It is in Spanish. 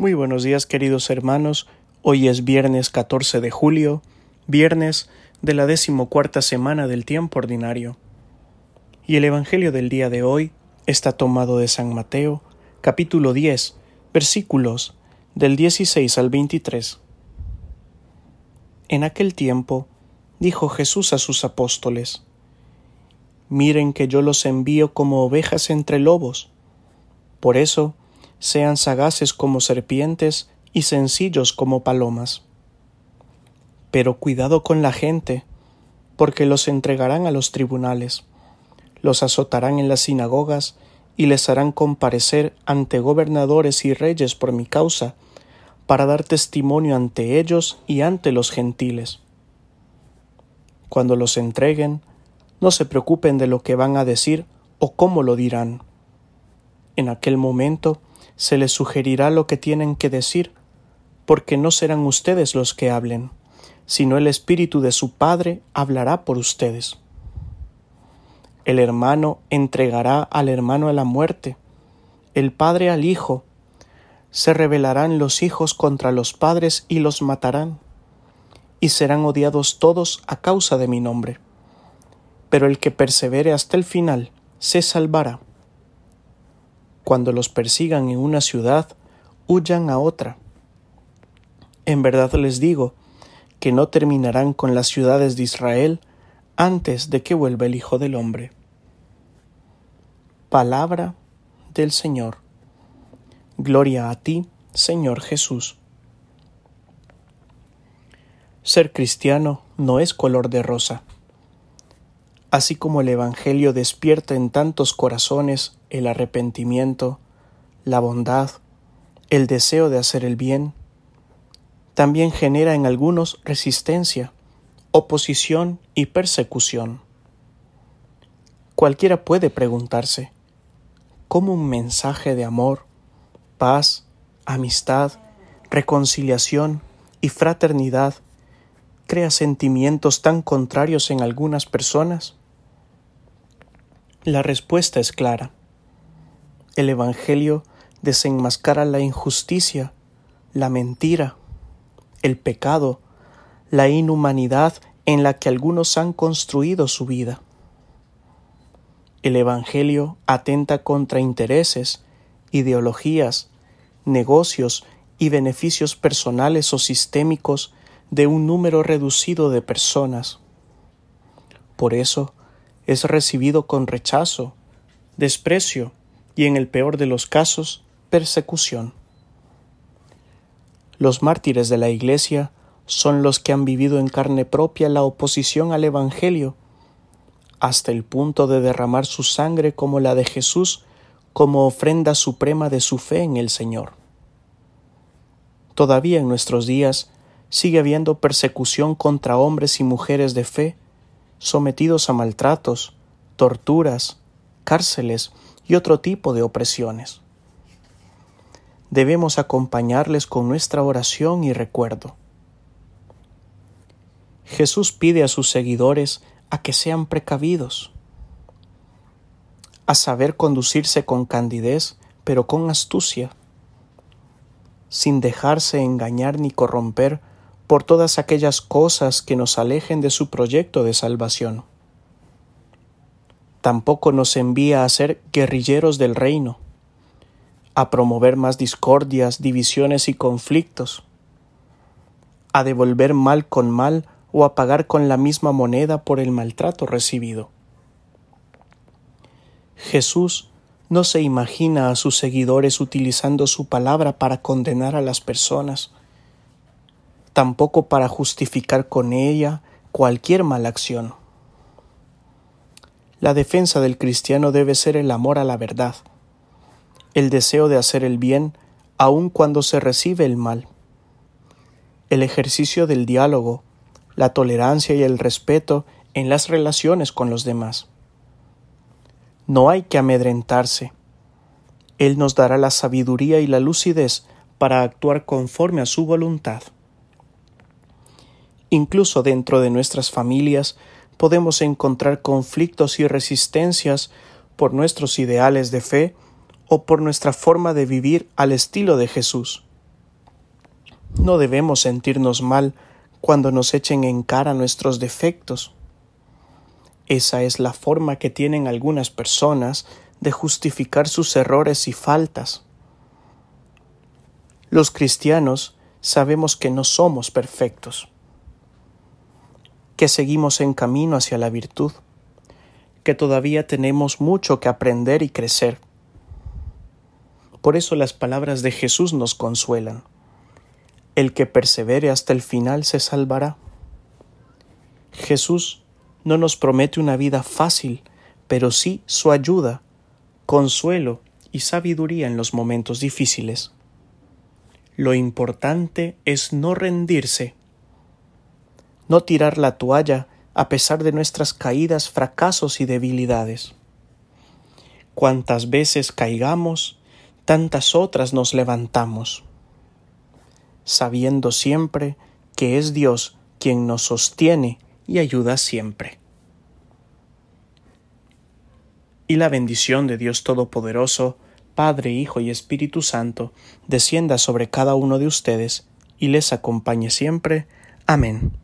Muy buenos días queridos hermanos, hoy es viernes 14 de julio, viernes de la decimocuarta semana del tiempo ordinario. Y el Evangelio del día de hoy está tomado de San Mateo, capítulo 10, versículos del 16 al 23. En aquel tiempo dijo Jesús a sus apóstoles, Miren que yo los envío como ovejas entre lobos. Por eso, sean sagaces como serpientes y sencillos como palomas. Pero cuidado con la gente, porque los entregarán a los tribunales, los azotarán en las sinagogas y les harán comparecer ante gobernadores y reyes por mi causa, para dar testimonio ante ellos y ante los gentiles. Cuando los entreguen, no se preocupen de lo que van a decir o cómo lo dirán. En aquel momento se les sugerirá lo que tienen que decir, porque no serán ustedes los que hablen, sino el Espíritu de su Padre hablará por ustedes. El hermano entregará al hermano a la muerte, el Padre al Hijo, se rebelarán los hijos contra los padres y los matarán, y serán odiados todos a causa de mi nombre. Pero el que persevere hasta el final se salvará. Cuando los persigan en una ciudad, huyan a otra. En verdad les digo que no terminarán con las ciudades de Israel antes de que vuelva el Hijo del Hombre. Palabra del Señor. Gloria a ti, Señor Jesús. Ser cristiano no es color de rosa. Así como el Evangelio despierta en tantos corazones el arrepentimiento, la bondad, el deseo de hacer el bien, también genera en algunos resistencia, oposición y persecución. Cualquiera puede preguntarse, ¿cómo un mensaje de amor, paz, amistad, reconciliación y fraternidad crea sentimientos tan contrarios en algunas personas? La respuesta es clara. El Evangelio desenmascara la injusticia, la mentira, el pecado, la inhumanidad en la que algunos han construido su vida. El Evangelio atenta contra intereses, ideologías, negocios y beneficios personales o sistémicos de un número reducido de personas. Por eso, es recibido con rechazo, desprecio y, en el peor de los casos, persecución. Los mártires de la Iglesia son los que han vivido en carne propia la oposición al Evangelio, hasta el punto de derramar su sangre como la de Jesús como ofrenda suprema de su fe en el Señor. Todavía en nuestros días sigue habiendo persecución contra hombres y mujeres de fe sometidos a maltratos, torturas, cárceles y otro tipo de opresiones. Debemos acompañarles con nuestra oración y recuerdo. Jesús pide a sus seguidores a que sean precavidos, a saber conducirse con candidez, pero con astucia, sin dejarse engañar ni corromper por todas aquellas cosas que nos alejen de su proyecto de salvación. Tampoco nos envía a ser guerrilleros del reino, a promover más discordias, divisiones y conflictos, a devolver mal con mal o a pagar con la misma moneda por el maltrato recibido. Jesús no se imagina a sus seguidores utilizando su palabra para condenar a las personas, tampoco para justificar con ella cualquier mala acción. La defensa del cristiano debe ser el amor a la verdad, el deseo de hacer el bien aun cuando se recibe el mal, el ejercicio del diálogo, la tolerancia y el respeto en las relaciones con los demás. No hay que amedrentarse. Él nos dará la sabiduría y la lucidez para actuar conforme a su voluntad. Incluso dentro de nuestras familias podemos encontrar conflictos y resistencias por nuestros ideales de fe o por nuestra forma de vivir al estilo de Jesús. No debemos sentirnos mal cuando nos echen en cara nuestros defectos. Esa es la forma que tienen algunas personas de justificar sus errores y faltas. Los cristianos sabemos que no somos perfectos, que seguimos en camino hacia la virtud, que todavía tenemos mucho que aprender y crecer. Por eso las palabras de Jesús nos consuelan. El que persevere hasta el final se salvará. Jesús no nos promete una vida fácil, pero sí su ayuda, consuelo y sabiduría en los momentos difíciles. Lo importante es no rendirse, no tirar la toalla a pesar de nuestras caídas, fracasos y debilidades. Cuantas veces caigamos, tantas otras nos levantamos, sabiendo siempre que es Dios quien nos sostiene y ayuda siempre. Y la bendición de Dios Todopoderoso, Padre, Hijo y Espíritu Santo, descienda sobre cada uno de ustedes y les acompañe siempre. Amén.